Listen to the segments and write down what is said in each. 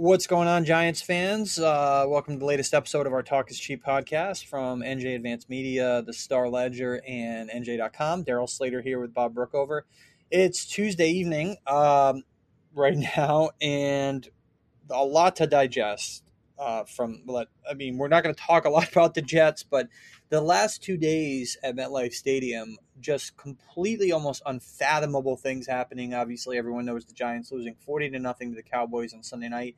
What's going on, Giants fans? Uh, welcome to the latest episode of our Talk is Cheap podcast from NJ Advanced Media, the Star Ledger, and NJ.com. Darryl Slater here with Bob Brookover. It's Tuesday evening um, right now, and a lot to digest. Uh, from, I mean, we're not going to talk a lot about the Jets, but the last two days at MetLife Stadium, just completely almost unfathomable things happening. Obviously, everyone knows the Giants losing 40 to nothing to the Cowboys on Sunday night.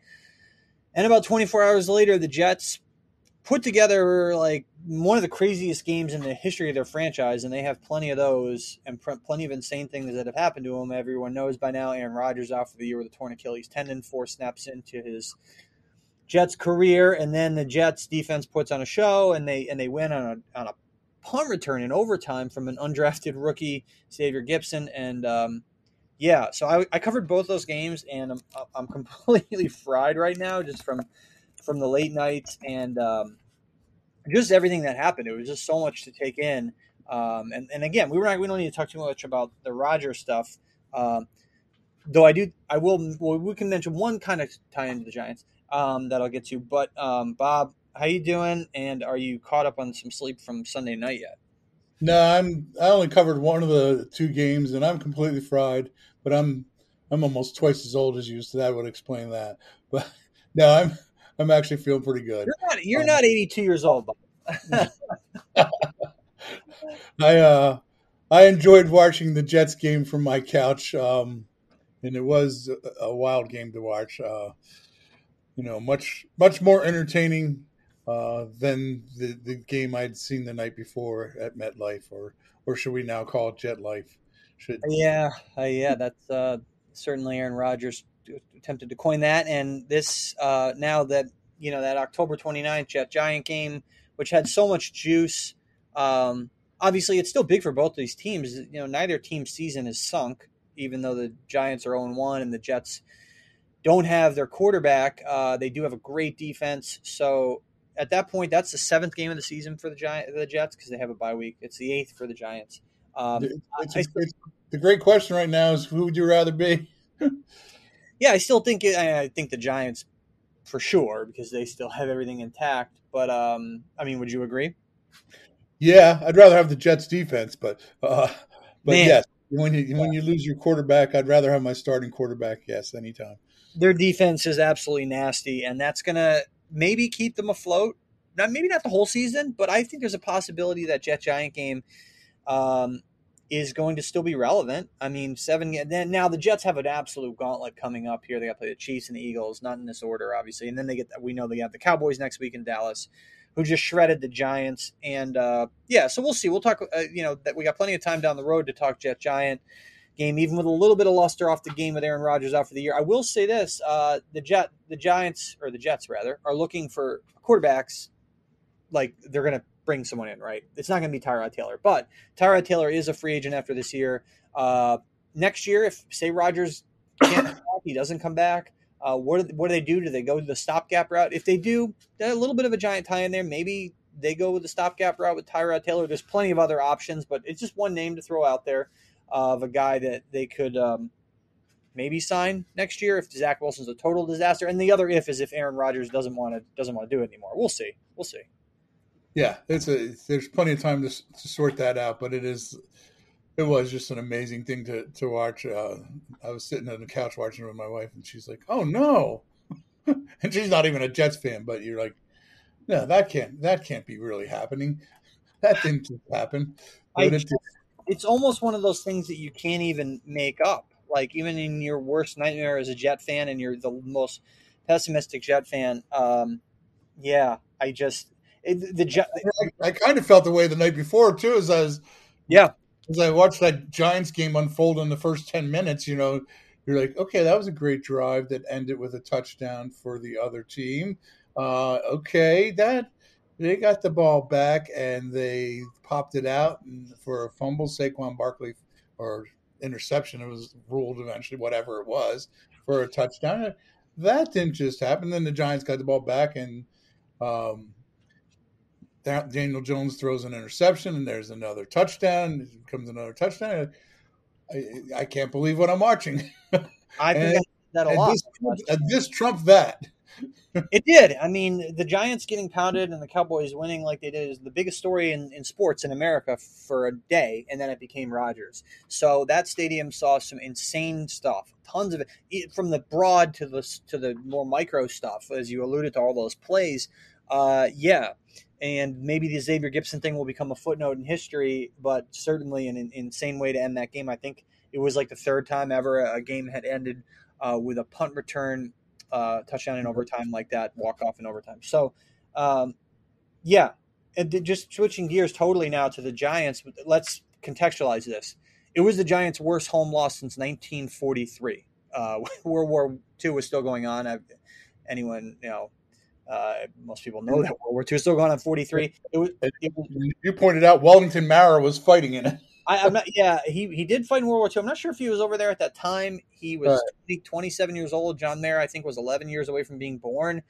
And about 24 hours later, the Jets put together like one of the craziest games in the history of their franchise, and they have plenty of those and plenty of insane things that have happened to them. Everyone knows by now Aaron Rodgers out for the year with a torn Achilles tendon, four snaps into his Jets career, and then the Jets defense puts on a show, and they and they win on a on a punt return in overtime from an undrafted rookie, Xavier Gipson, and um, yeah, so I, I, covered both those games, and I'm I'm completely fried right now just from from the late nights and um, just everything that happened. It was just so much to take in, um, and and again, we were not, we don't need to talk too much about the Roger stuff. Um, though I do, I will. Well, we can mention one kind of tie into the Giants um, that I'll get to. But um, Bob, how you doing? And are you caught up on some sleep from Sunday night yet? No, I'm. I only covered one of the two games, and I'm completely fried. But I'm I'm almost twice as old as you, so that would explain that. But no, I'm I'm actually feeling pretty good. You're not, you're um, not 82 years old, Bob. I uh I enjoyed watching the Jets game from my couch, um, and it was a wild game to watch. Uh, you know, much much more entertaining uh, than the the game I'd seen the night before at MetLife, or or should we now call it Jet Life? Should yeah, uh, yeah, that's uh, certainly Aaron Rodgers attempted to coin that, and this uh, now that you know that October 29th Jet Giant game, which had so much juice. Um, obviously, it's still big for both these teams. You know, neither team's season is sunk, even though the Giants are 0 1 and the Jets don't have their quarterback. Uh, they do have a great defense. So at that point, that's the seventh game of the season for the Giant, the Jets because they have a bye week. It's the eighth for the Giants. Um, it's, it's, it's, the great question right now is who would you rather be? yeah, I still think I think the Giants for sure because they still have everything intact. But um, I mean, would you agree? Yeah, I'd rather have the Jets defense, but uh, but Man. yes, when you when you lose your quarterback, I'd rather have my starting quarterback. Yes, anytime their defense is absolutely nasty, and that's going to maybe keep them afloat. Not maybe not the whole season, but I think there's a possibility that Jet Giant game um, is going to still be relevant. I mean, seven. Then now the Jets have an absolute gauntlet coming up here. They got to play the Chiefs and the Eagles, not in this order, obviously, and then they get. We know they have the Cowboys next week in Dallas, who just shredded the Giants. And uh, yeah, so we'll see. We'll talk. Uh, you know that we got plenty of time down the road to talk Jet Giant game, even with a little bit of luster off the game with Aaron Rodgers out for the year. I will say this: uh, the Jet, the Giants, or the Jets rather, are looking for quarterbacks. Like they're going to bring someone in, right? It's not going to be Tyrod Taylor, but Tyrod Taylor is a free agent after this year. Uh, next year, if say Rodgers can't, he doesn't come back. Uh, what do, what do they do? Do they go to the stopgap route? If they do, a little bit of a giant tie in there. Maybe they go with the stopgap route with Tyrod Taylor. There's plenty of other options, but it's just one name to throw out there of a guy that they could um, maybe sign next year if Zach Wilson's a total disaster. And the other if is if Aaron Rodgers doesn't want to doesn't want to do it anymore. We'll see. We'll see. Yeah, it's a there's plenty of time to, to sort that out, but it is it was just an amazing thing to to watch. Uh, I was sitting on the couch watching it with my wife, and she's like, "Oh no," and she's not even a Jets fan, but you're like, "No, that can't that can't be really happening. That didn't just happen." I, it, it's almost one of those things that you can't even make up. Like even in your worst nightmare as a Jet fan, and you're the most pessimistic Jet fan. Um, yeah, I just it, the Jet. I, I, kind of felt the way the night before too, as I was. Yeah. As I watched that Giants game unfold in the first ten minutes, you know, you're like, okay, that was a great drive that ended with a touchdown for the other team. Uh, okay, that they got the ball back and they popped it out for a fumble. Saquon Barkley or interception. It was ruled eventually, whatever it was, for a touchdown. That didn't just happen. Then the Giants got the ball back and um, Daniel Jones throws an interception and there's another touchdown. Comes another touchdown. I, I can't believe what I'm watching. I think that a lot. This, and this trumped that. it did. I mean, the Giants getting pounded and the Cowboys winning like they did is the biggest story in, in sports in America for a day, and then it became Rodgers. So that stadium saw some insane stuff, tons of it, from the broad to the to the more micro stuff, as you alluded to all those plays. Uh, yeah, and maybe the Xavier Gipson thing will become a footnote in history, but certainly an, an insane way to end that game. I think it was like the third time ever a game had ended uh, with a punt return uh, touchdown in overtime like that, walk off in overtime. So, um, yeah, and just switching gears totally now to the Giants. Let's contextualize this. It was the Giants' worst home loss since 1943. Uh, World War II was still going on. I've, anyone, you know, uh, most people know that World War II is still going on. 43. It was, it was, you pointed out Wellington Mara was fighting in it. I, am not. Yeah, he, he did fight in World War II. I'm not sure if he was over there at that time. He was right. 27 years old. John Mara, I think, was 11 years away from being born.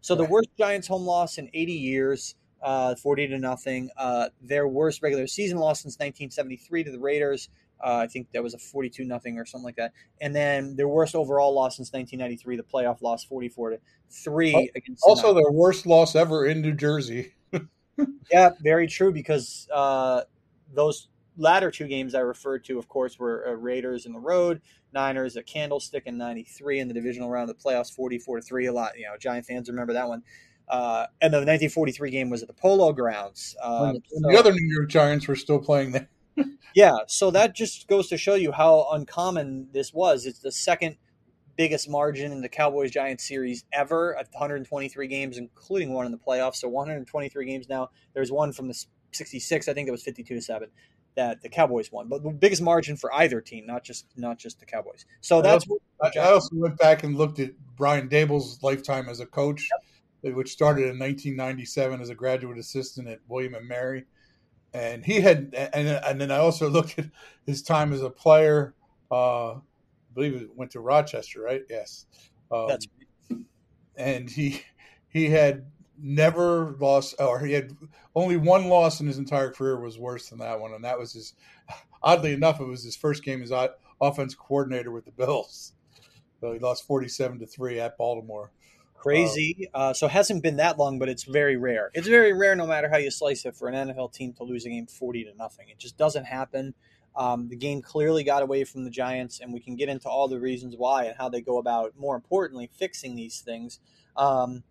So right. the worst Giants home loss in 80 years, uh, 40 to nothing. Uh, their worst regular season loss since 1973 to the Raiders. Uh, I think that was a 42 nothing or something like that. And then their worst overall loss since 1993, the playoff loss 44 to three oh, against. Also, the their worst loss ever in New Jersey. yeah, very true because uh, those latter two games I referred to, of course, were uh, Raiders in the road, Niners at Candlestick in '93 in the divisional round of the playoffs, 44 to three. A lot, you know, Giant fans remember that one. Uh, and the 1943 game was at the Polo Grounds. Um, so, the other New York Giants were still playing there. yeah, so that just goes to show you how uncommon this was. It's the second biggest margin in the Cowboys Giants series ever at 123 games, including one in the playoffs. So 123 games now. There's one from the 66, I think it was 52 to seven that the Cowboys won, but the biggest margin for either team, not just not just the Cowboys. So that's. I also, I also went back and looked at Brian Daboll's lifetime as a coach, yep. which started in 1997 as a graduate assistant at William and Mary, and he had, and and then I also looked at his time as a player. Uh, I believe it went to Rochester, right? Yes. Um, that's. And he he had never lost, or he had only one loss in his entire career was worse than that one, and that was his. Oddly enough, it was his first game as offense coordinator with the Bills. So he lost forty-seven to three at Baltimore. Crazy. Um, uh, so it hasn't been that long, but it's very rare. It's very rare, no matter how you slice it, for an NFL team to lose a game forty to nothing. It just doesn't happen. Um, the game clearly got away from the Giants, and we can get into all the reasons why and how they go about, more importantly, fixing these things. Um,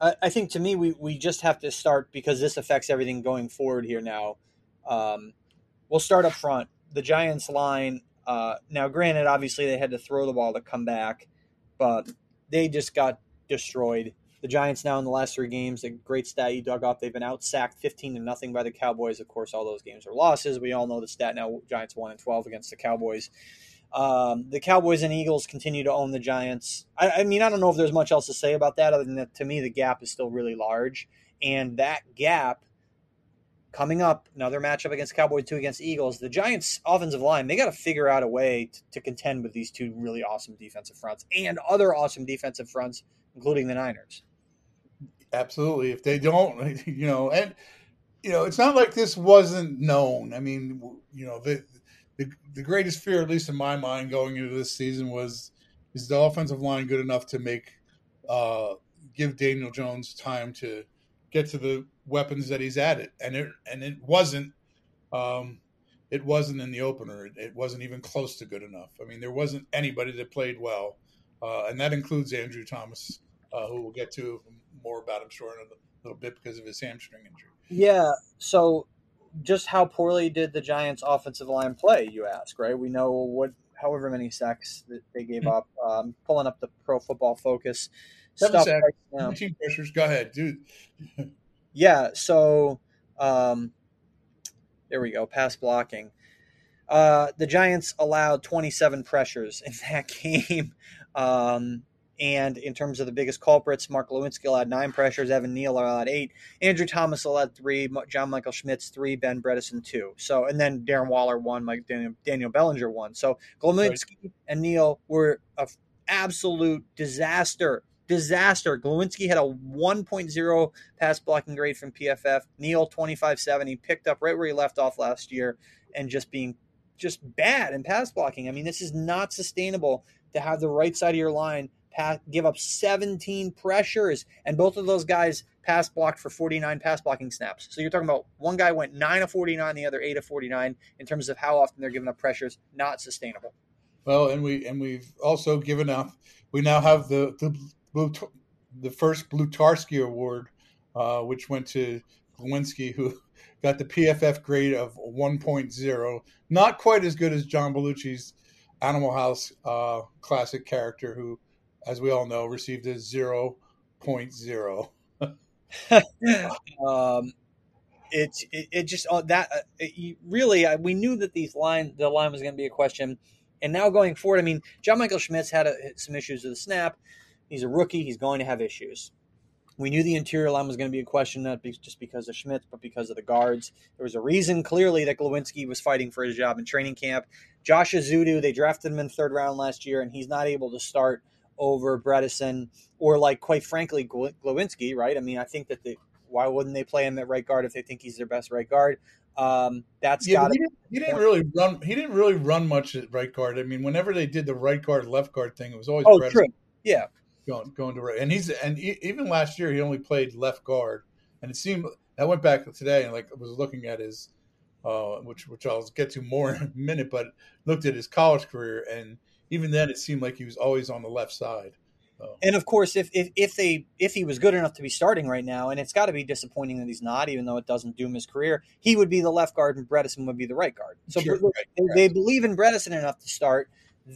I, think to me, we, we just have to start because this affects everything going forward here now. Um, we'll start up front. The Giants line. Uh, now, granted, obviously they had to throw the ball to come back, but they just got destroyed. The Giants now in the last three games, a great stat you dug up. They've been out sacked 15 to nothing by the Cowboys. Of course, all those games are losses. We all know the stat now. Giants one and 12 against the Cowboys. Um, the Cowboys and Eagles continue to own the Giants. I, I, mean, I don't know if there's much else to say about that other than that to me, the gap is still really large. And that gap coming up, another matchup against Cowboys, two against Eagles, the Giants' offensive line, they got to figure out a way to, to contend with these two really awesome defensive fronts and other awesome defensive fronts, including the Niners. Absolutely. If they don't, you know, and, you know, it's not like this wasn't known. I mean, you know, the, the, the greatest fear, at least in my mind, going into this season was is the offensive line good enough to make uh, give Daniel Jones time to get to the weapons that he's added, and it and it wasn't. Um, it wasn't in the opener. It, it, wasn't even close to good enough. I mean, there wasn't anybody that played well, uh, and that includes Andrew Thomas, uh, who we'll get to more about, I'm sure, in a little bit because of his hamstring injury. Yeah. So just how poorly did the Giants' offensive line play? You ask, right? We know what, however many sacks that they gave mm-hmm. up. Um, pulling up the Pro Football Focus Seven stuff. Right Team pressures. Go ahead, dude. yeah. So um, there we go. Pass blocking. Uh, the Giants allowed 27 pressures in that game. Um, and in terms of the biggest culprits, Mark Glowinski allowed nine pressures, Evan Neal allowed eight, Andrew Thomas allowed three, John Michael Schmitz three, Ben Bredeson two. So and then Darren Waller one, Mike Daniel, Daniel Bellinger one. So Glowinski right. and Neal were a absolute disaster. Disaster. Glowinski had a 1.0 pass blocking grade from PFF. Neal 25.7. He picked up right where he left off last year and just being just bad in pass blocking. I mean, this is not sustainable to have the right side of your line pass, give up 17 pressures, and both of those guys pass blocked for 49 pass blocking snaps. So you're talking about one guy went 9 of 49, the other 8 of 49 in terms of how often they're giving up pressures. Not sustainable. Well, and we and we've also given up. We now have the the the first Blutarsky Award, uh, which went to Glowinski, who got the PFF grade of 1.0. Not quite as good as John Belushi's Animal House uh, classic character, who, as we all know, received a 0.0. um, it's it, it, just uh, that uh, it, really uh, we knew that these line the line was going to be a question, and now going forward, I mean, John Michael Schmitz had a, some issues with the snap. He's a rookie. He's going to have issues. We knew the interior line was going to be a question, not just because of Schmitz, but because of the guards. There was a reason clearly that Glowinski was fighting for his job in training camp. Josh Ezeudu, they drafted him in third round last year, and he's not able to start over Bredeson or, like, quite frankly, Glowinski, right? I mean, I think that the why wouldn't they play him at right guard if they think he's their best right guard? Um, that's yeah, got. He, he, didn't really run. He didn't really run much at right guard. I mean, whenever they did the right guard left guard thing, it was always. Oh, true. Yeah, going going to right. And he's and he, even last year he only played left guard, and it seemed I went back today and like was looking at his, uh, which which I'll get to more in a minute, but looked at his college career, and even then it seemed like he was always on the left side. And of course, if, if if they if he was good enough to be starting right now, and it's got to be disappointing that he's not, even though it doesn't doom his career, he would be the left guard and Bredeson would be the right guard. So sure, right, they, right. they, believe in Bredeson enough to start.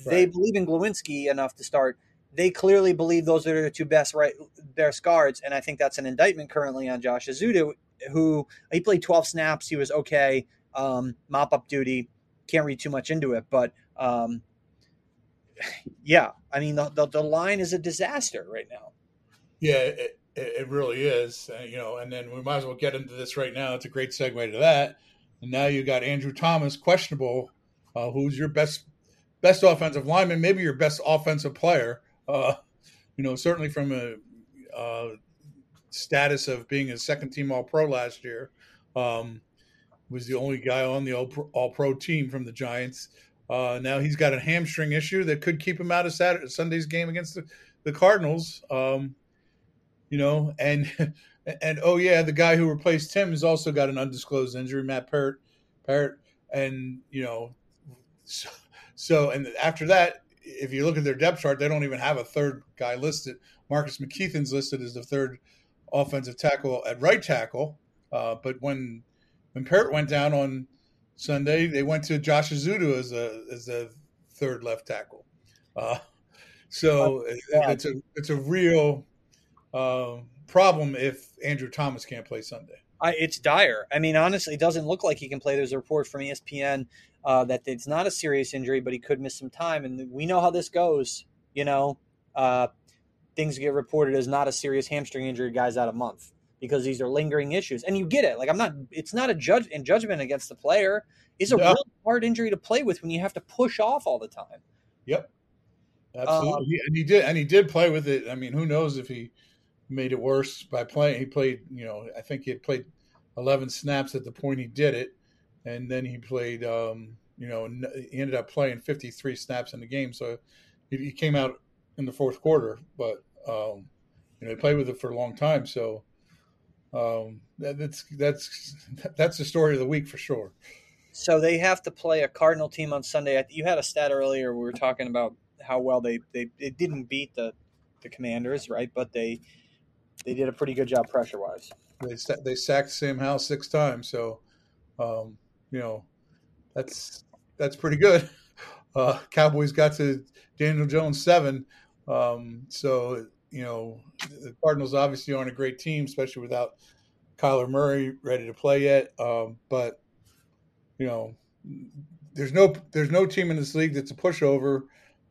They right. believe in Glowinski enough to start they clearly believe those are the two best right best guards, and I think that's an indictment currently on Josh Ezeudu, who he played 12 snaps. He was okay, um, mop up duty. Can't read too much into it, but um, yeah, I mean the, the, the line is a disaster right now. Yeah, it, it really is. Uh, you know, and then we might as well get into this right now. It's a great segue to that. And now you got Andrew Thomas questionable. Uh, who's your best best offensive lineman? Maybe your best offensive player. Uh, you know, certainly from a uh, status of being a second team All Pro last year, um, was the only guy on the All Pro team from the Giants. Uh, now he's got a hamstring issue that could keep him out of Saturday, Sunday's game against the, the Cardinals. Um, you know, and and oh yeah, the guy who replaced him has also got an undisclosed injury, Matt Peart. Peart, and you know, so, so and after that, if you look at their depth chart, they don't even have a third guy listed. Marcus McKethan's listed as the third offensive tackle at right tackle. Uh, but when when Peart went down on Sunday, they went to Josh Ezeudu as a as a third left tackle. Uh, so yeah. it's a it's a real uh, problem if Andrew Thomas can't play Sunday. I, it's dire. I mean, honestly, it doesn't look like he can play. There's a report from ESPN uh, that it's not a serious injury, but he could miss some time. And we know how this goes. You know, uh, things get reported as not a serious hamstring injury, guys out a month because these are lingering issues. And you get it. Like I'm not. It's not a judge in judgment against the player. It's a really hard injury to play with when you have to push off all the time. Yep, absolutely. Um, and he did, and he did play with it. I mean, who knows if he made it worse by playing? He played. You know, I think he had played 11 snaps at the point he did it and then he played. Um, you know, he ended up playing 53 snaps in the game, so he, he came out in the fourth quarter. But um, you know, he played with it for a long time, so um, that, that's that's that's the story of the week for sure. So they have to play a Cardinal team on Sunday. You had a stat earlier. We were talking about how well they they, they didn't beat the the Commanders, right? But they they did a pretty good job pressure wise. They they sacked Sam Howell six times, so um, you know, that's that's pretty good. Uh, Cowboys got to Daniel Jones seven, um, so you know the Cardinals obviously aren't a great team, especially without Kyler Murray ready to play yet. Um, but you know, there's no there's no team in this league that's a pushover,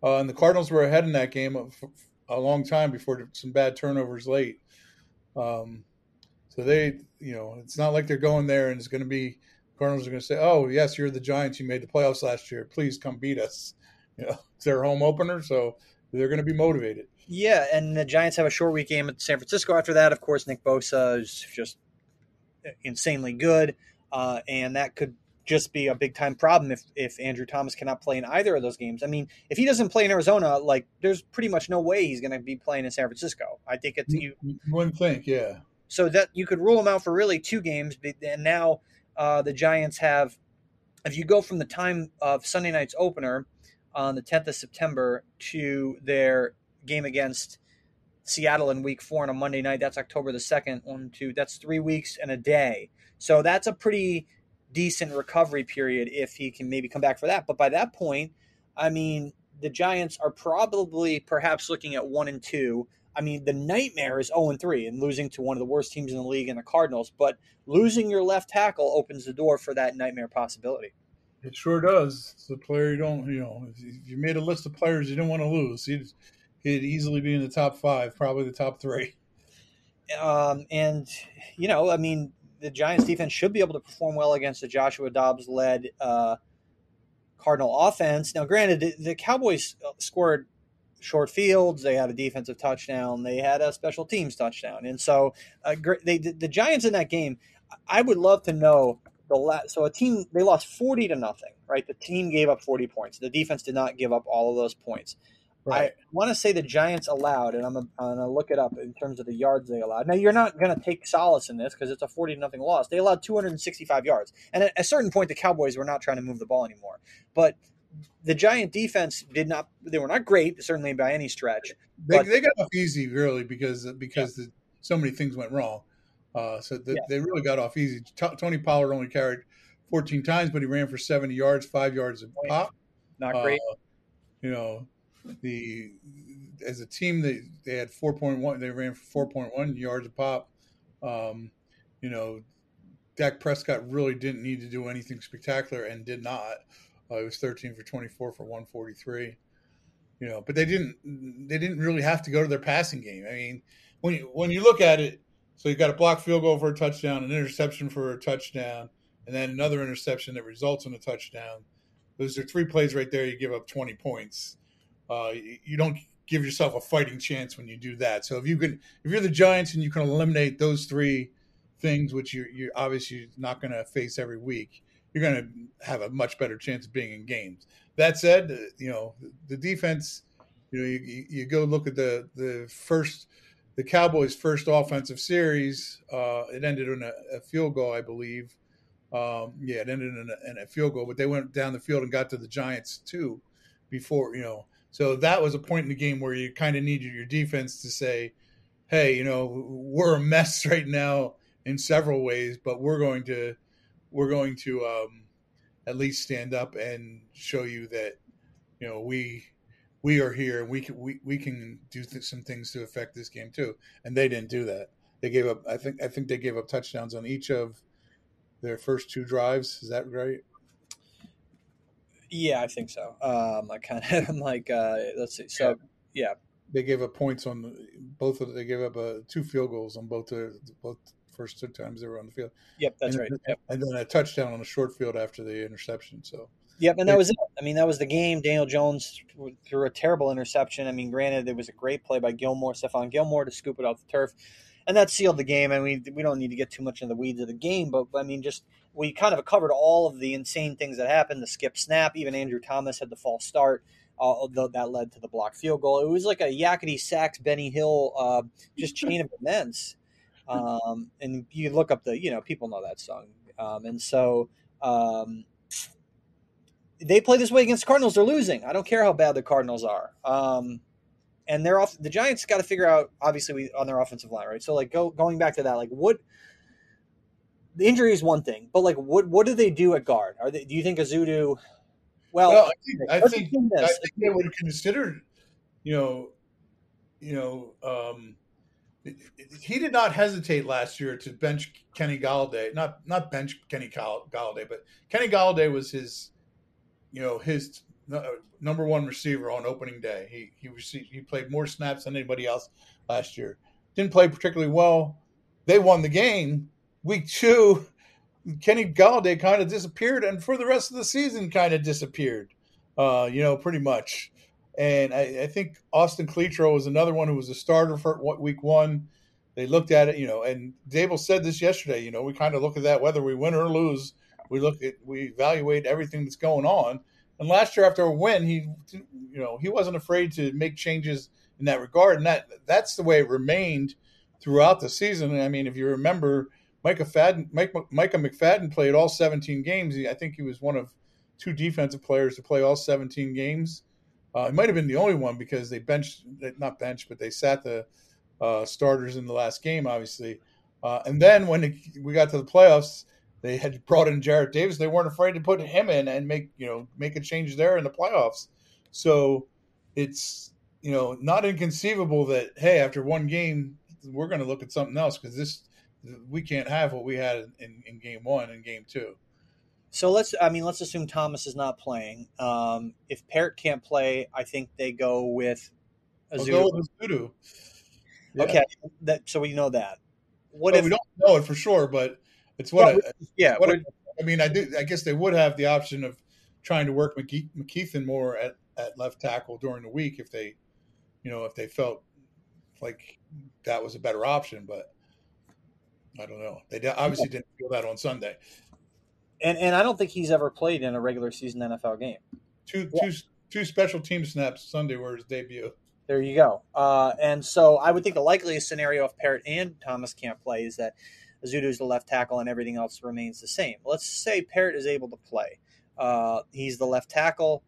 uh, and the Cardinals were ahead in that game a, a long time before some bad turnovers late. Um, so they, you know, it's not like they're going there and it's going to be Cardinals are going to say, "Oh, yes, you're the Giants. You made the playoffs last year. Please come beat us." You know, it's their home opener, so they're going to be motivated. Yeah, and the Giants have a short week game at San Francisco. After that, of course, Nick Bosa is just insanely good, uh, and that could just be a big time problem if if Andrew Thomas cannot play in either of those games. I mean, if he doesn't play in Arizona, like there's pretty much no way he's going to be playing in San Francisco. I think it's you, you wouldn't think, yeah. So that you could rule him out for really two games, and now uh, the Giants have. If you go from the time of Sunday night's opener on the 10th of September to their game against Seattle in Week Four on a Monday night, that's October the second. One, two, that's three weeks and a day. So that's a pretty decent recovery period if he can maybe come back for that. But by that point, I mean, the Giants are probably perhaps looking at one and two. I mean, the nightmare is 0 and 3 and losing to one of the worst teams in the league in the Cardinals, but losing your left tackle opens the door for that nightmare possibility. It sure does. It's a player you don't, you know, if you made a list of players you didn't want to lose, he'd, he'd easily be in the top five, probably the top three. Um, and, you know, I mean, the Giants defense should be able to perform well against the Joshua Dobbs led uh, Cardinal offense. Now, granted, the, Cowboys uh, scored short fields. They had a defensive touchdown. They had a special teams touchdown, and so uh, they the Giants in that game. I would love to know the last. So a team they lost forty to nothing. Right, the team gave up forty points. The defense did not give up all of those points. Right. I want to say the Giants allowed, and I'm going to look it up in terms of the yards they allowed. Now, you're not going to take solace in this because it's a 40 to nothing loss. They allowed 265 yards. And at a certain point, the Cowboys were not trying to move the ball anymore. But the Giant defense did not, they were not great, certainly by any stretch. They, but, they got off easy, really, because because yeah. the, so many things went wrong. Uh, so the, yeah. they really got off easy. T- Tony Pollard only carried 14 times, but he ran for 70 yards, five yards a pop. Not great. Uh, you know, the as a team they they had 4.1 they ran for 4.1 yards a pop. Um, you know Dak Prescott really didn't need to do anything spectacular and did not. Uh, it was 13 for 24 for 143 you know but they didn't they didn't really have to go to their passing game. I mean when you when you look at it so you've got a block field goal for a touchdown an interception for a touchdown and then another interception that results in a touchdown. Those are three plays right there. You give up 20 points uh, you don't give yourself a fighting chance when you do that. So if you can, if you're the Giants and you can eliminate those three things, which you're, you're obviously not going to face every week, you're going to have a much better chance of being in games. That said, uh, you know the defense. You know, you, you go look at the the first, the Cowboys' first offensive series. Uh, it ended in a, a field goal, I believe. Um, yeah, it ended in a, in a field goal, but they went down the field and got to the Giants too before you know so that was a point in the game where you kind of needed your defense to say, "Hey, you know, we're a mess right now in several ways, but we're going to we're going to um, at least stand up and show you that you know we we are here and we can we, we can do th- some things to affect this game too." And they didn't do that. They gave up. I think I think they gave up touchdowns on each of their first two drives. Is that right? Yeah, I think so. Um, I kind of I'm like, uh, let's see. So yeah, they gave up points on both of. They gave up uh, two field goals on both the both first two times they were on the field. Yep, that's and, right. Yep. And then a touchdown on a short field after the interception. So. Yep, and that was it. I mean, that was the game. Daniel Jones threw a terrible interception. I mean, granted, it was a great play by Gilmore, Stephon Gilmore, to scoop it off the turf and that sealed the game. I mean, we don't need to get too much in the weeds of the game, but I mean, just we kind of covered all of the insane things that happened. The skip snap, even Andrew Thomas had the false start. Although that led to the block field goal, it was like a Yakety Sax Benny Hill uh, just chain of events. Um, and you look up the, you know, people know that song, um, and so um, they play this way against Cardinals. They're losing. I don't care how bad the Cardinals are. Um, and they're off. The Giants got to figure out obviously we, on their offensive line, right? So like go going back to that, like what the injury is one thing, but like what what do they do at guard? Are they? Do you think Ezeudu? Well, well I think I think, I think they would consider, you know, you know, um, he did not hesitate last year to bench Kenny Golladay. Not not bench Kenny Golladay, but Kenny Golladay was his, you know, his number one receiver on opening day. He he received, he played more snaps than anybody else last year. Didn't play particularly well. They won the game. Week two, Kenny Golladay kind of disappeared, and for the rest of the season, kind of disappeared. Uh, you know, pretty much. And I, I think Austin Calitro was another one who was a starter for week one. They looked at it, you know, and Daboll said this yesterday. You know, we kind of look at that whether we win or lose We look at we evaluate everything that's going on. And last year after a win, he you know he wasn't afraid to make changes in that regard, and that that's the way it remained throughout the season. I mean, if you remember, Micah Fadden, Mike, Micah McFadden played all 17 games. I think he was one of two defensive players to play all 17 games. Uh, it might have been the only one because they benched, not benched, but they sat the uh, starters in the last game, obviously. Uh, and then when it, we got to the playoffs, they had brought in Jarrad Davis. They weren't afraid to put him in and make you know make a change there in the playoffs. So it's you know not inconceivable that hey, after one game, we're going to look at something else because this we can't have what we had in, in game one and game two. So let's, I mean, let's assume Thomas is not playing. Um, if Parrott can't play, I think they go with Ezeudu. Go with Ezeudu. Yeah. Okay, that so we know that. What well, if we don't know it for sure, but it's what? Well, I, yeah. What I, I mean, I do. I guess they would have the option of trying to work McKe- McKethan more at, at left tackle during the week if they, you know, if they felt like that was a better option. But I don't know. They obviously didn't feel that on Sunday and and I don't think he's ever played in a regular season NFL game. Two yeah. two two special team snaps Sunday were his debut. There you go. Uh, and so I would think the likeliest scenario if Parrott and Thomas can't play is that Ezeudu is the left tackle and everything else remains the same. Let's say Parrott is able to play. Uh, he's the left tackle.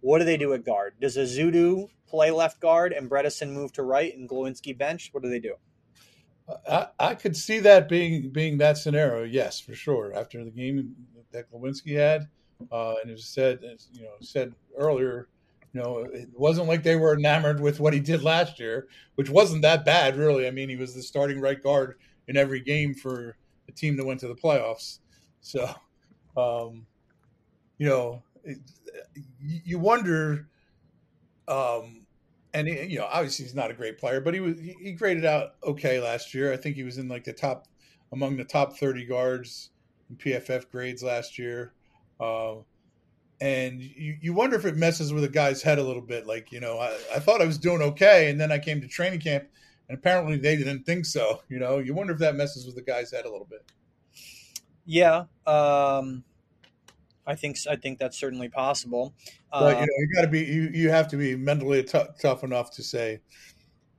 What do they do at guard? Does Ezeudu play left guard and Bredeson move to right and Glowinski bench? What do they do? I, I could see that being being that scenario. Yes, for sure. After the game that Glowinski had, uh, and it was said, you know, said earlier, you know, it wasn't like they were enamored with what he did last year, which wasn't that bad, really. I mean, he was the starting right guard in every game for the team that went to the playoffs. So, um, you know, it, you wonder. Um, and he, you know, obviously he's not a great player, but he was he graded out okay last year. I think he was in like the top among the top thirty guards in PFF grades last year. Uh, and you, you wonder if it messes with a guy's head a little bit. Like, you know, I, I thought I was doing okay, and then I came to training camp, and apparently they didn't think so. You know, you wonder if that messes with the guy's head a little bit. Yeah, um, I think I think that's certainly possible. But you uh, know, you got to be you, you have to be mentally t- tough enough to say,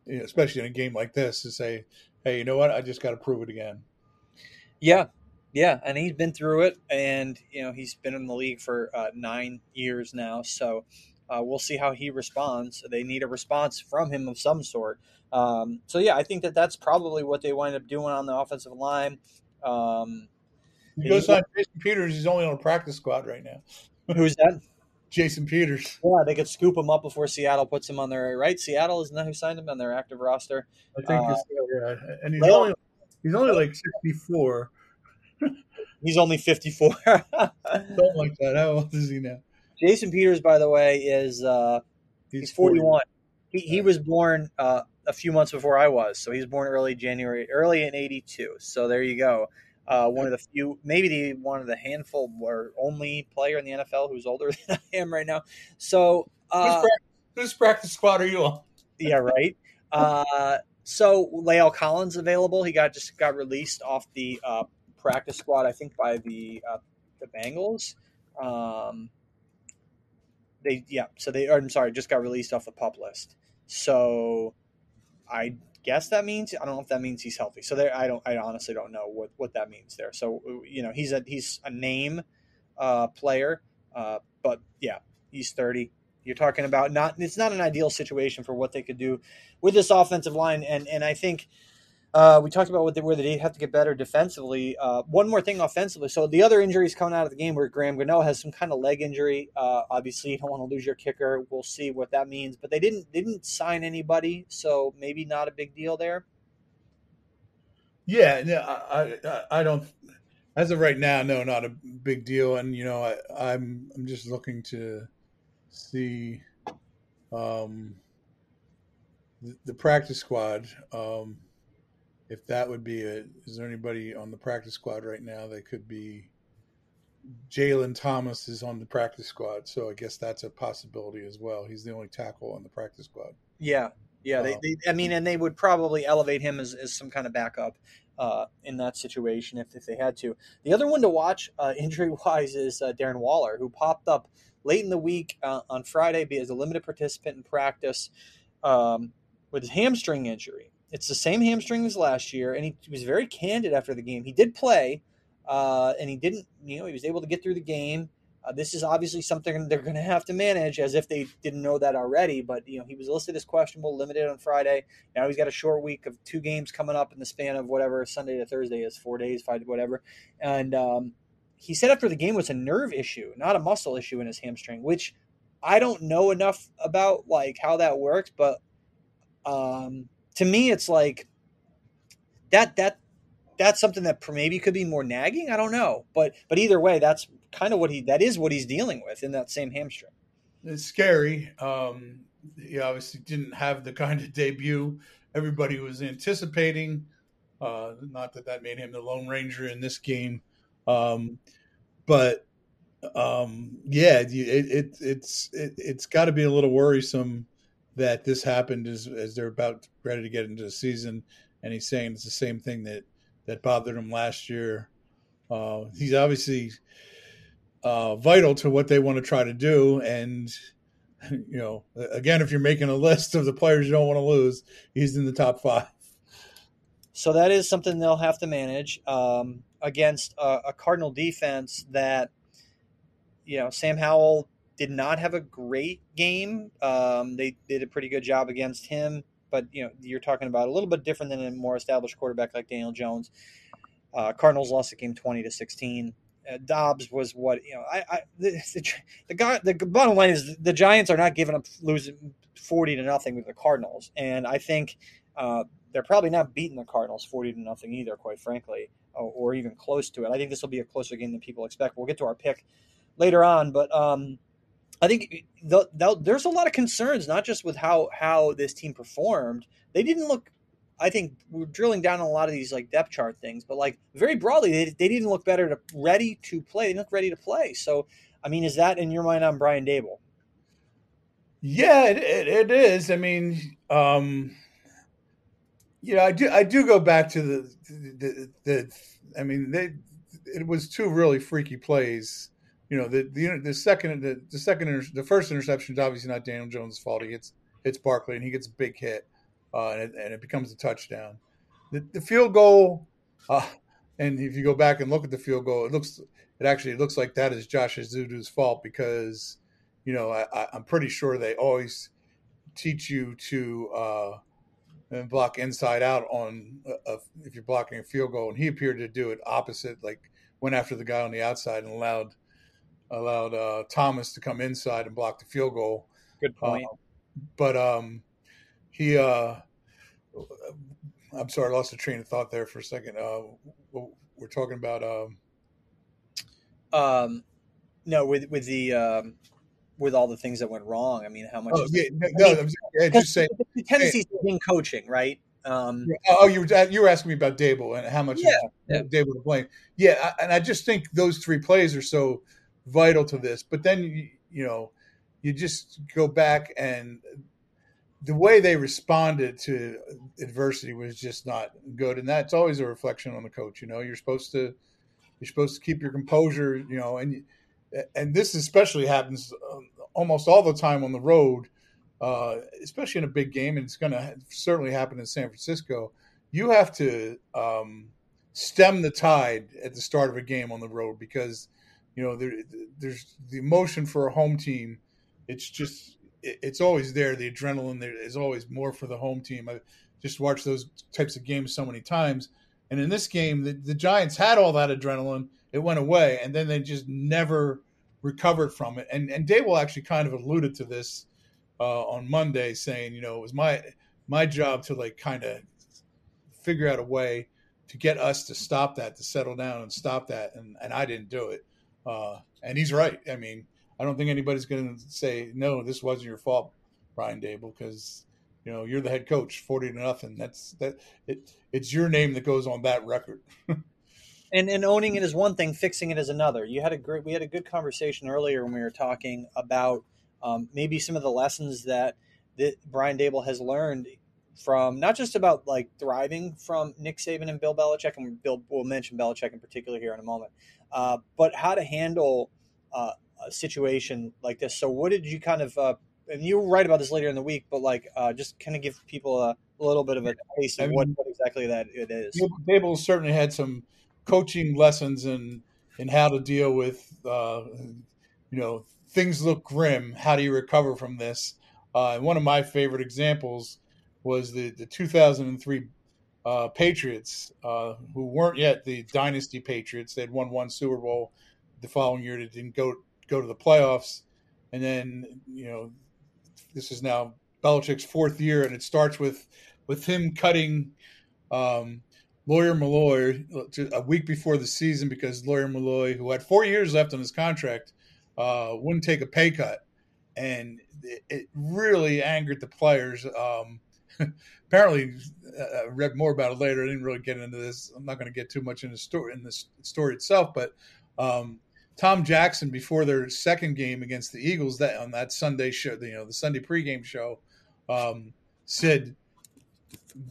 you know, especially in a game like this, to say, hey, you know what, I just got to prove it again. Yeah, yeah, and he's been through it, and you know he's been in the league for uh, nine years now, so uh, we'll see how he responds. They need a response from him of some sort. Um, so yeah, I think that that's probably what they wind up doing on the offensive line. Um, you go sign Jason Peters. He's only on a practice squad right now. Who's that? Jason Peters. Yeah, they could scoop him up before Seattle puts him on their right. Seattle isn't that who signed him on their active roster? I think uh, yeah, and he's only he's only like sixty four. he's only fifty four. Something like that. How old is he now? Jason Peters, by the way, is uh, he's, he's forty one. He, he was born uh, a few months before I was, so he's born early January, early in eighty two. So there you go. Uh, one of the few, maybe the one of the handful or only player in the NFL who's older than I am right now. So, uh, whose, practice, squad are you on? yeah, right. Uh, so La'el Collins available. He got just got released off the uh, practice squad, I think, by the uh, the Bengals. Um, they yeah, so they. I'm sorry, just got released off the pup list. So I guess that means I don't know if that means he's healthy. So there, I don't. I honestly don't know what what that means there. So you know, he's a he's a name uh, player, uh, but yeah, he's thirty. You're talking about not. It's not an ideal situation for what they could do with this offensive line, and and I think uh, we talked about what they, where they have to get better defensively. Uh, one more thing offensively. So the other injuries coming out of the game where Graham Gano has some kind of leg injury. Uh, obviously, you don't want to lose your kicker. We'll see what that means. But they didn't didn't sign anybody, so maybe not a big deal there. Yeah, yeah, I, I, I don't. As of right now, no, not a big deal. And you know, I, I'm I'm just looking to see um, the, the practice squad. Um, if that would be a, is there anybody on the practice squad right now that could be? Jalen Thomas is on the practice squad, so I guess that's a possibility as well. He's the only tackle on the practice squad. Yeah, Yeah, they, they, I mean, and they would probably elevate him as, as some kind of backup uh, in that situation if, if they had to. The other one to watch uh, injury wise is uh, Darren Waller, who popped up late in the week uh, on Friday as a limited participant in practice um, with his hamstring injury. It's the same hamstring as last year, and he, was very candid after the game. He did play, uh, and he didn't, you know, he was able to get through the game. Uh, this is obviously something they're going to have to manage as if they didn't know that already. But, you know, he was listed as questionable, limited on Friday. Now he's got a short week of two games coming up in the span of whatever Sunday to Thursday is, four days, five, whatever. And um, he said after the game was a nerve issue, not a muscle issue in his hamstring, which I don't know enough about, like, how that works. But um, to me, it's like that, that, that's something that maybe could be more nagging. I don't know, but but either way, that's kind of what he that is what he's dealing with in that same hamstring. It's scary. Um, he obviously didn't have the kind of debut everybody was anticipating. Uh, not that that made him the Lone Ranger in this game, um, but um, yeah, it, it it's it, it's got to be a little worrisome that this happened as as they're about ready to get into the season, and he's saying it's the same thing that that bothered him last year. Uh, he's obviously uh, vital to what they want to try to do. And, you know, again, if you're making a list of the players you don't want to lose, he's in the top five. So that is something they'll have to manage um, against a, a Cardinal defense that, you know, Sam Howell did not have a great game. Um, they did a pretty good job against him, but you know, you're talking about a little bit different than a more established quarterback like Daniel Jones. Uh, Cardinals lost the game 20 to 16 uh, Dobbs was what you know. I, I the, the, the guy the bottom line is the Giants are not giving up losing forty to nothing with the Cardinals, and I think uh, they're probably not beating the Cardinals forty to nothing either, quite frankly, or, or, even close to it. I think this will be a closer game than people expect. We'll get to our pick later on, but um, I think the, the, there's a lot of concerns, not just with how how this team performed. They didn't look I think we're drilling down on a lot of these like depth chart things, but like very broadly, they, they didn't look better to ready to play. They didn't look ready to play. So, I mean, is that in your mind on Brian Daboll? Yeah, it, it, it is. I mean, um, you know, I do I do go back to the the, the I mean, they it was two really freaky plays. You know, the the, the second the, the second the first interception is obviously not Daniel Jones' fault. He gets hits Barkley and he gets a big hit uh, and, it, and, it, becomes a touchdown. The, the field goal, uh, and if you go back and look at the field goal, it looks it actually looks like that is Josh Ezeudu's fault because you know I, am pretty sure they always teach you to uh, block inside out on a, a, if you're blocking a field goal, and he appeared to do it opposite, like went after the guy on the outside and allowed allowed uh, Thomas to come inside and block the field goal. Good point. Uh, but um, he uh i'm sorry i lost a train of thought there for a second uh we're talking about um um no with with the um with all the things that went wrong i mean how much oh, yeah, no, I mean, yeah, just saying the tendencies in coaching right um, oh, you were you were asking me about Daboll and how much yeah, yeah. Daboll to blame. Yeah, and I just think those three plays are so vital to this. But then you, you know, you just go back and the way they responded to adversity was just not good, and that's always a reflection on the coach. You know, you're supposed to you're supposed to keep your composure. You know, and and this especially happens um, almost all the time on the road, uh, especially in a big game, and it's going to certainly happen in San Francisco. You have to um, stem the tide at the start of a game on the road because you know there, there's the emotion for a home team. It's just it's always there. The adrenaline there is always more for the home team. I just watched those types of games so many times. And in this game, the, the Giants had all that adrenaline. It went away, and then they just never recovered from it. And and Daboll actually kind of alluded to this uh, on Monday, saying, you know, it was my my job to like kind of figure out a way to get us to stop that, to settle down and stop that, and and I didn't do it. Uh, and he's right. I mean, I don't think anybody's going to say no. This wasn't your fault, Brian Daboll, because you know you're the head coach, forty to nothing. That's that. It, it's your name that goes on that record. and and owning it is one thing, fixing it is another. You had a great. We had a good conversation earlier when we were talking about um, maybe some of the lessons that that Brian Daboll has learned from not just about like thriving from Nick Saban and Bill Belichick, and Bill will mention Belichick in particular here in a moment, uh, but how to handle uh, a situation like this. So, what did you kind of, uh, and you write about this later in the week, but like uh, just kind of give people a, a, little bit of a taste of I mean, what, what, exactly that it is. Daboll certainly had some coaching lessons in in how to deal with, uh, you know, things look grim. How do you recover from this? Uh, and one of my favorite examples was the, the 2003 uh, Patriots, uh, who weren't yet the dynasty Patriots. They'd won one Super Bowl the following year. They didn't go go to the playoffs, and then you know this is now Belichick's fourth year, and it starts with with him cutting um, Lawyer Milloy a week before the season because Lawyer Milloy, who had four years left on his contract, uh, wouldn't take a pay cut, and it, it really angered the players. Um, apparently, uh, read more about it later. I didn't really get into this. I'm not going to get too much in the story in the story itself, but um, Tom Jackson before their second game against the Eagles that on that Sunday show, you know, the Sunday pregame show, um, said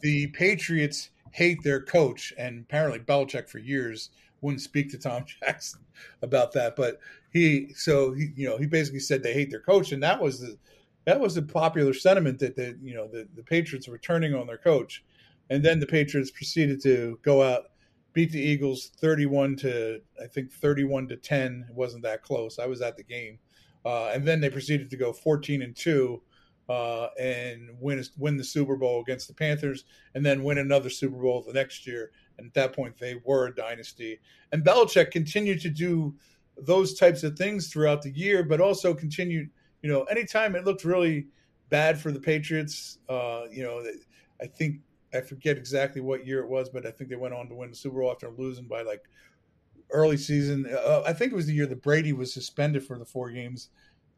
the Patriots hate their coach, and apparently Belichick for years wouldn't speak to Tom Jackson about that, but he so he you know he basically said they hate their coach, and that was the that was a popular sentiment that the you know the, the Patriots were turning on their coach, and then the Patriots proceeded to go out beat the Eagles 31 to I think 31 to 10. It wasn't that close. I was at the game, uh, and then they proceeded to go 14 and two. Uh, and win win the Super Bowl against the Panthers, and then win another Super Bowl the next year. And at that point, they were a dynasty. And Belichick continued to do those types of things throughout the year, but also continued you know, anytime it looked really bad for the Patriots, uh, you know, I think I forget exactly what year it was, but I think they went on to win the Super Bowl after losing by like early season. Uh, I think it was the year that Brady was suspended for the four games.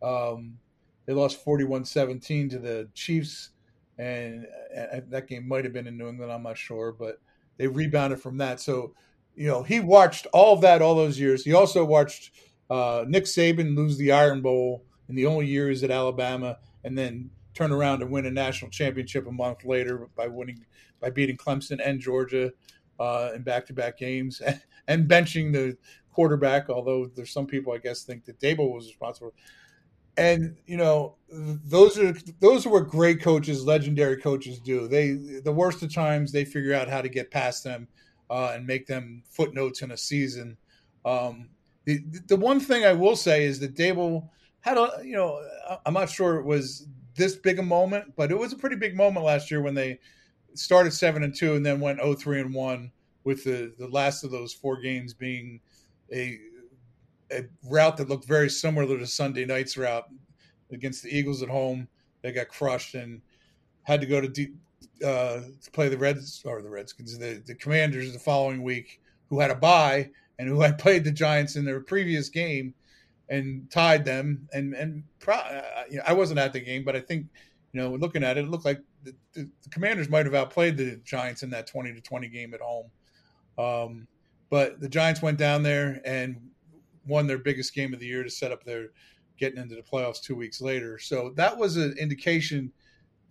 Um, they lost 41-17 to the Chiefs, and, and that game might have been in New England. I'm not sure, but they rebounded from that. So, you know, he watched all of that all those years. He also watched uh, Nick Saban lose the Iron Bowl in the only year years at Alabama, and then turn around and win a national championship a month later by winning by beating Clemson and Georgia uh, in back-to-back games and benching the quarterback. Although there's some people I guess think that Daboll was responsible. And you know those are those are what great coaches, legendary coaches do. They the worst of times they figure out how to get past them uh, and make them footnotes in a season. Um, the the one thing I will say is that Daboll had a you know I'm not sure it was this big a moment, but it was a pretty big moment last year when they started seven and two and then went 0-3 and one with the the last of those four games being a a route that looked very similar to the Sunday night's route against the Eagles at home. They got crushed and had to go to deep, uh, to play the Reds or the Redskins, the, the Commanders the following week, who had a bye and who had played the Giants in their previous game and tied them. And and pro, uh, you know, I wasn't at the game, but I think you know, looking at it, it looked like the, the, the, Commanders might have outplayed the Giants in that twenty to twenty game at home. Um, but the Giants went down there and won their biggest game of the year to set up their getting into the playoffs two weeks later. So that was an indication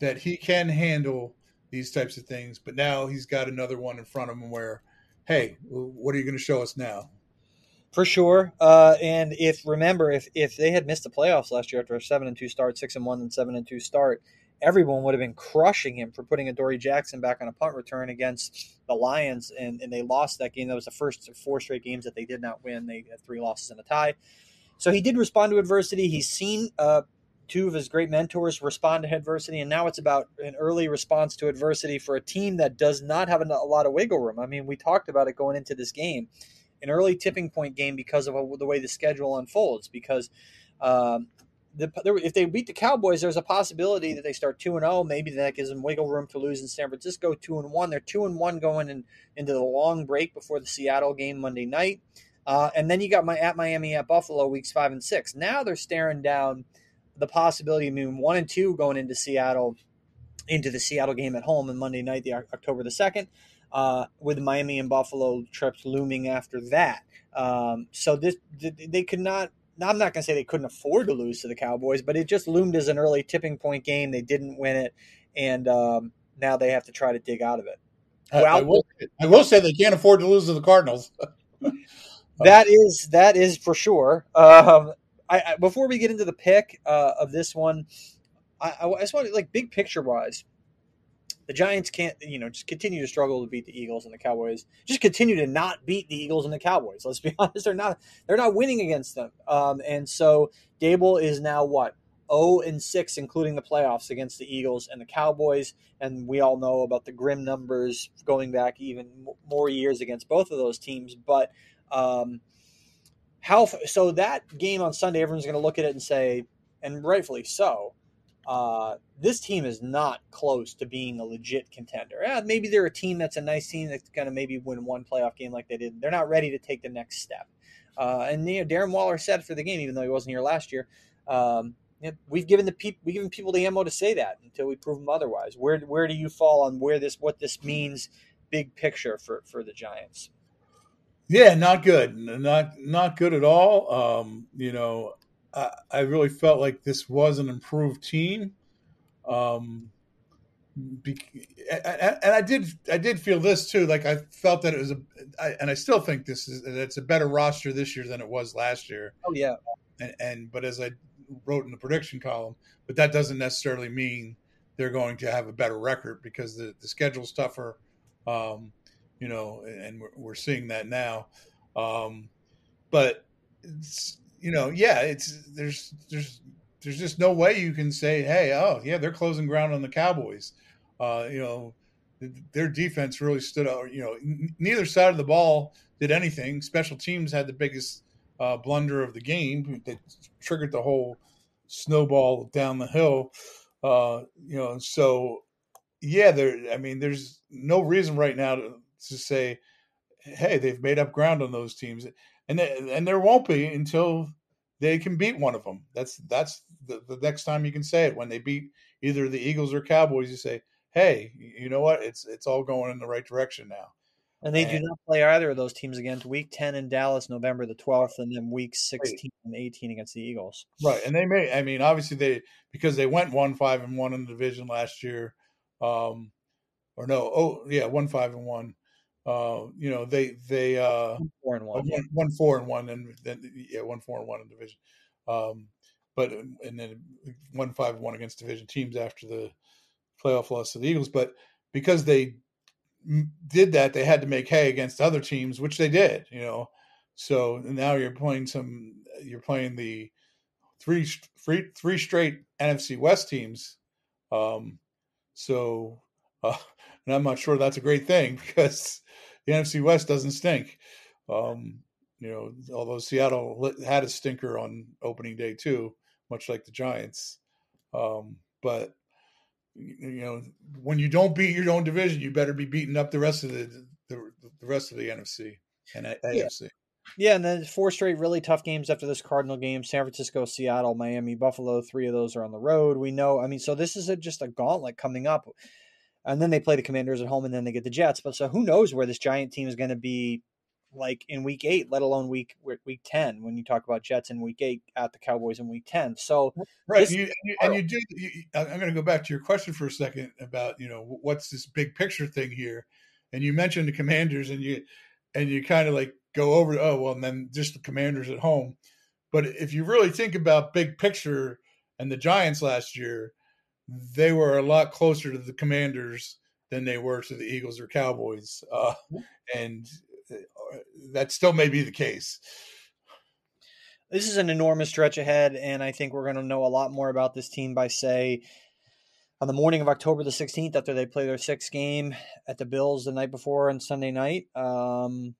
that he can handle these types of things. But now he's got another one in front of him where, hey, what are you going to show us now? For sure. Uh, and if remember, if if they had missed the playoffs last year after a seven and two start, six and one and seven and two start, everyone would have been crushing him for putting a Dory Jackson back on a punt return against the Lions, and, and they lost that game. That was the first four straight games that they did not win. They had three losses and a tie. So he did respond to adversity. He's seen uh, two of his great mentors respond to adversity, and now it's about an early response to adversity for a team that does not have a lot of wiggle room. I mean, we talked about it going into this game an early tipping point game because of the way the schedule unfolds. Because um, the, if they beat the Cowboys, there's a possibility that they start two and zero. Oh. Maybe that gives them wiggle room to lose in San Francisco two and one. They're two and one going in, into the long break before the Seattle game Monday night, uh, and then you got my at Miami at Buffalo weeks five and six. Now they're staring down the possibility of being one and two going into Seattle, into the Seattle game at home on Monday night, the October the second uh, with Miami and Buffalo trips looming after that. Um, so this they could not I'm not going to say they couldn't afford to lose to the Cowboys, but it just loomed as an early tipping point game. They didn't win it, and um, now they have to try to dig out of it. I, I, will, I will say they can't afford to lose to the Cardinals. that is that is for sure. Um, I, I, before we get into the pick uh, of this one, I, I just want to like big picture wise. The Giants can't, you know, just continue to struggle to beat the Eagles and the Cowboys. Just continue to not beat the Eagles and the Cowboys. Let's be honest; they're not they're not winning against them. Um, and so Daboll is now what 0 and 6, including the playoffs against the Eagles and the Cowboys. And we all know about the grim numbers going back even more years against both of those teams. But um, how so that game on Sunday, everyone's going to look at it and say, and rightfully so, uh, this team is not close to being a legit contender. Yeah, maybe they're a team that's a nice team that's going to maybe win one playoff game like they did. They're not ready to take the next step. Uh, and you know, Darren Waller said for the game, even though he wasn't here last year, um, we've given the people we've given people the ammo to say that until we prove them otherwise. Where where do you fall on where this what this means, big picture for for the Giants? Yeah, not good. Not not good at all. Um, you know, I, I, really felt like this was an improved team. Um, be, and, I did I did feel this too. Like I felt that it was a, I, and I still think this is that it's a better roster this year than it was last year. Oh yeah. And, and but as I wrote in the prediction column, but that doesn't necessarily mean they're going to have a better record because the the schedule's tougher. Um, you know, and we're, we're seeing that now. Um, but you know, yeah, it's there's there's there's just no way you can say, hey, oh yeah, they're closing ground on the Cowboys. Uh, you know, their defense really stood out. You know, n- neither side of the ball did anything. Special teams had the biggest uh, blunder of the game that triggered the whole snowball down the hill. Uh, you know, so yeah, there. I mean, there's no reason right now to to say, hey, they've made up ground on those teams, and they, and there won't be until they can beat one of them. That's that's the, the next time you can say it when they beat either the Eagles or Cowboys. You say, hey, you know what? It's it's all going in the right direction now. And they and, do not play either of those teams again to week 10 in Dallas, November the 12th, and then week 16 and 18 against the Eagles. Right. And they may, I mean, obviously they, because they went 1 5 and 1 in the division last year, um, or no, oh, yeah, 1 5 and 1. Uh, you know, they they uh, four and one, one, one four and one, and then yeah, one four and one in division. Um, but and then one five and one against division teams after the playoff loss to the Eagles. But because they did that, they had to make hay against other teams, which they did. You know, so now you're playing some. You're playing the three three three straight NFC West teams. Um, so, uh, and I'm not sure that's a great thing because the NFC West doesn't stink. Um, you know, although Seattle had a stinker on opening day too, much like the Giants. Um, but you know, when you don't beat your own division, you better be beating up the rest of the the, the rest of the NFC and yeah. AFC. Yeah, and then four straight really tough games after this Cardinal game: San Francisco, Seattle, Miami, Buffalo. Three of those are on the road. We know. I mean, so this is a, just a gauntlet coming up and then they play the Commanders at home, and then they get the Jets. But so who knows where this Giant team is going to be like in week eight, let alone week week ten. When you talk about Jets in week eight at the Cowboys in week ten, so right, you, and, you, and you do. You, I'm going to go back to your question for a second about you know what's this big picture thing here, and you mentioned the Commanders, and you and you kind of like go over. Oh well, and then just the Commanders at home. But if you really think about big picture and the Giants last year, they were a lot closer to the Commanders than they were to the Eagles or Cowboys, uh, and uh, that still may be the case. This is an enormous stretch ahead, and I think we're going to know a lot more about this team by say on the morning of October the 16th after they play their sixth game at the Bills the night before on Sunday night. Um,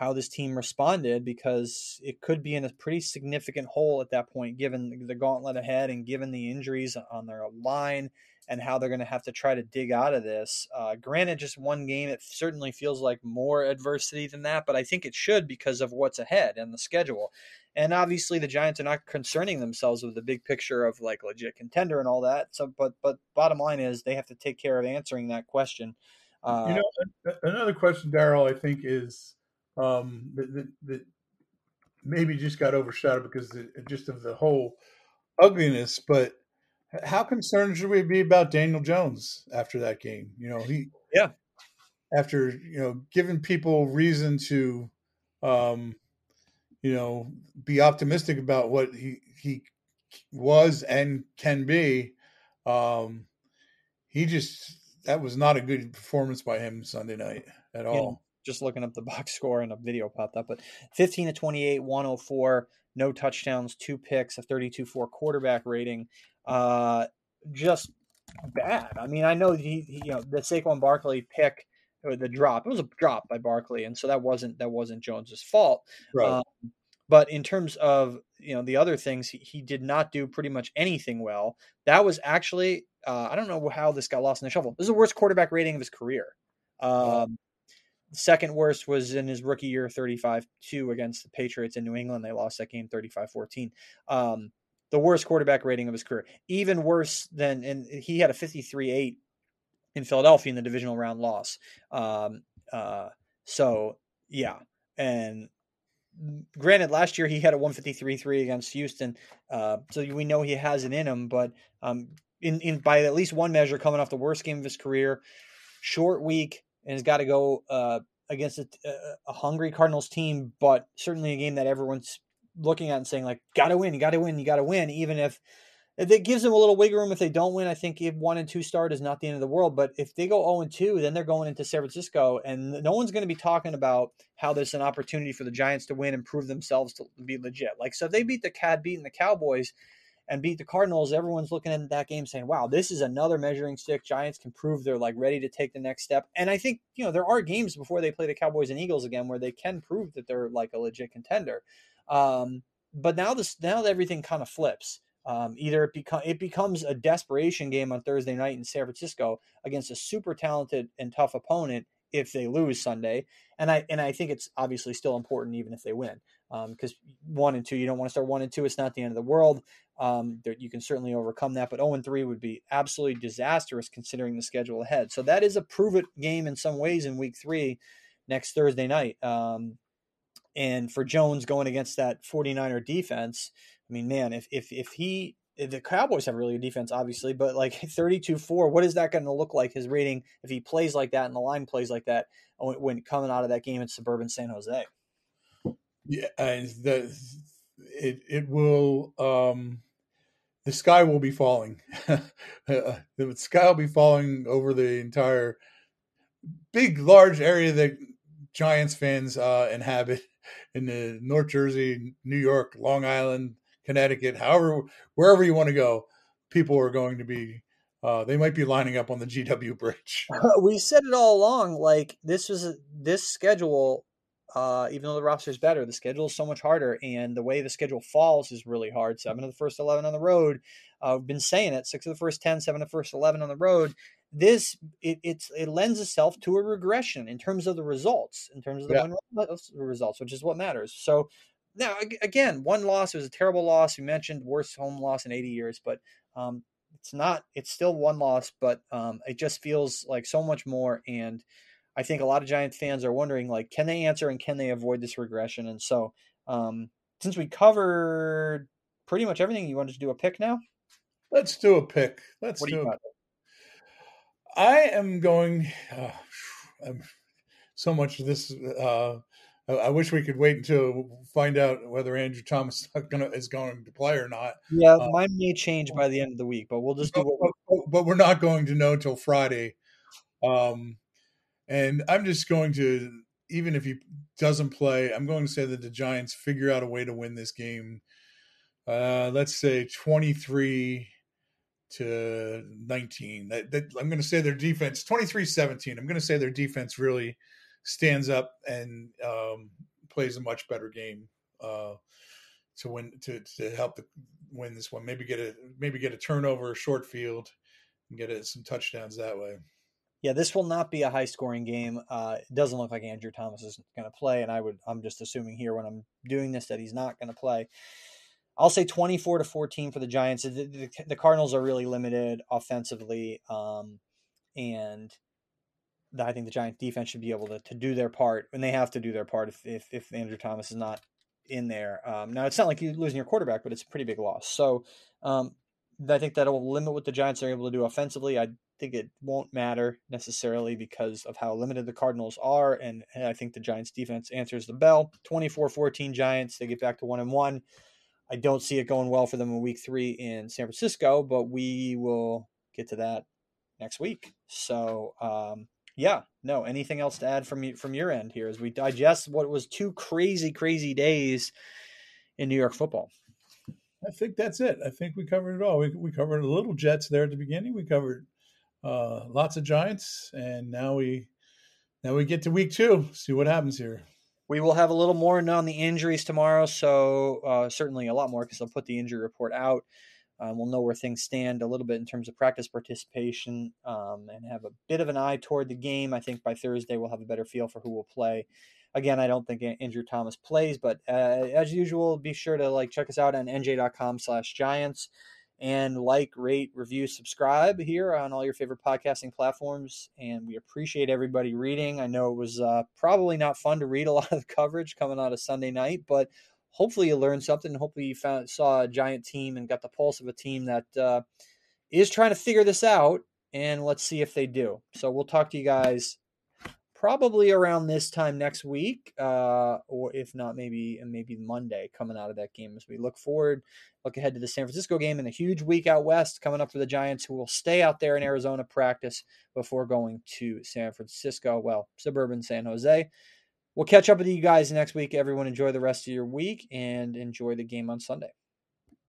how this team responded because it could be in a pretty significant hole at that point, given the gauntlet ahead and given the injuries on their line and how they're going to have to try to dig out of this. Uh, granted, just one game, it certainly feels like more adversity than that, but I think it should because of what's ahead and the schedule. And obviously, the Giants are not concerning themselves with the big picture of like legit contender and all that. So, but but bottom line is they have to take care of answering that question. Uh, you know, another question, Darryl, I think is um, that, that, that maybe just got overshadowed because the, just of the whole ugliness. But how concerned should we be about Daniel Jones after that game? You know, he yeah after you know giving people reason to um you know be optimistic about what he he was and can be um he just that was not a good performance by him sunday night at all just looking up the box score and a video popped up but 15 to 28 104 no touchdowns two picks a 32-4 quarterback rating uh just bad i mean i know he, he you know the Saquon Barkley pick or the drop. It was a drop by Barkley, and so that wasn't that wasn't Jones's fault. Right. Um, but in terms of you know the other things, he, he did not do pretty much anything well. That was actually uh, I don't know how this got lost in the shuffle. This is the worst quarterback rating of his career. Um, second worst was in his rookie year, 35-2 against the Patriots in New England. They lost that game 35-14. Um, the worst quarterback rating of his career. Even worse than and he had a 53-8 in Philadelphia in the divisional round loss. Um, uh, so yeah, and granted, last year he had a 153-3 against Houston, uh, so we know he has it in him. But um, in in by at least one measure, coming off the worst game of his career, short week, and has got to go uh, against a, a, hungry Cardinals team, but certainly a game that everyone's looking at and saying like, "Got to win, you got to win, you got to win," even if it gives them a little wiggle room if they don't win. I think if one and two start is not the end of the world. But if they go 0 and 2, then they're going into San Francisco, and no one's going to be talking about how there's an opportunity for the Giants to win and prove themselves to be legit. Like, so if they beat the Cad, beating the Cowboys, and beat the Cardinals, everyone's looking at that game saying, wow, this is another measuring stick. Giants can prove they're like ready to take the next step. And I think, you know, there are games before they play the Cowboys and Eagles again where they can prove that they're like a legit contender. Um, but now this now everything kind of flips. Um, either it, beco- it becomes a desperation game on Thursday night in San Francisco against a super talented and tough opponent if they lose Sunday, and I and I think it's obviously still important even if they win because um, one and two you don't want to start one and two. It's not the end of the world. Um, there, you can certainly overcome that, but zero oh and three would be absolutely disastrous considering the schedule ahead. So that is a prove it game in some ways in week three next Thursday night. Um, and for Jones going against that 49er defense, I mean, man, if if if he if the Cowboys have really good defense, obviously, but like 32-4, what is that going to look like? His rating if he plays like that and the line plays like that when coming out of that game in suburban San Jose. Yeah, and the it it will um the sky will be falling. the sky will be falling over the entire big large area that Giants fans uh inhabit in the North Jersey, New York, Long Island, Connecticut, however, wherever you want to go, people are going to be. Uh, they might be lining up on the GW bridge. we said it all along. Like this was this schedule. Uh, even though the roster is better, the schedule is so much harder, and the way the schedule falls is really hard. Seven of the first eleven on the road. Uh, I've been saying it. Six of the first ten, seven of the first eleven on the road. This it it's, it lends itself to a regression in terms of the results, in terms of the yeah. results, which is what matters. So now again, one loss was a terrible loss. We mentioned worst home loss in 80 years, but um, it's not. It's still one loss, but um, it just feels like so much more. And I think a lot of Giants fans are wondering, like, can they answer and can they avoid this regression? And so, um, since we covered pretty much everything, you wanted to do a pick now? Let's do a pick. Let's what do. do I am going. Uh, I'm, so much of this uh, I, wish we could wait until find out whether Andrew Thomas gonna, is going to play or not. Yeah, uh, mine may change by the end of the week, but we'll just do. But, but, but we're not going to know till Friday. Um, and I'm just going to, even if he doesn't play, I'm going to say that the Giants figure out a way to win this game. Uh, let's say 23 to 19. That, that, I'm going to say their defense 23 17. I'm going to say their defense really stands up and um, plays a much better game uh, to win to to help the, win this one. Maybe get a maybe get a turnover, a short field, and get it, some touchdowns that way. Yeah, this will not be a high scoring game. Uh, it doesn't look like Andrew Thomas is going to play, and I would I'm just assuming here when I'm doing this that he's not going to play. I'll say 24 to 14 for the Giants. The, the, the Cardinals are really limited offensively, um, and I think the Giants defense should be able to, to do their part, and they have to do their part if, if, if Andrew Thomas is not in there. Um, now it's not like you're losing your quarterback, but it's a pretty big loss. So um, I think that'll limit what the Giants are able to do offensively. I think it won't matter necessarily because of how limited the Cardinals are, and I think the Giants defense answers the bell. 24-14 Giants. They get back to one and one. I don't see it going well for them in week three in San Francisco, but we will get to that next week. So, um, yeah, no, anything else to add from you, from your end here as we digest what was two crazy, crazy days in New York football? I think that's it. I think we covered it all. We, we covered a little Jets there at the beginning. We covered uh, lots of Giants, and now we now we get to week two. See what happens here. We will have a little more on the injuries tomorrow, so uh, certainly a lot more because I'll put the injury report out. Um, we'll know where things stand a little bit in terms of practice participation um, and have a bit of an eye toward the game. I think by Thursday we'll have a better feel for who will play. Again, I don't think Andrew Thomas plays, but uh, as usual, be sure to like check us out on nj.com/giants and like, rate, review, subscribe here on all your favorite podcasting platforms. And we appreciate everybody reading. I know it was uh, probably not fun to read a lot of the coverage coming out of Sunday night, but hopefully you learned something. Hopefully you found saw a giant team and got the pulse of a team that uh, is trying to figure this out. And let's see if they do. So we'll talk to you guys probably around this time next week, uh, or if not, maybe maybe Monday coming out of that game as we look forward, look ahead to the San Francisco game and a huge week out west coming up for the Giants, who will stay out there in Arizona practice before going to San Francisco, well, suburban San Jose. We'll catch up with you guys next week. Everyone, enjoy the rest of your week and enjoy the game on Sunday.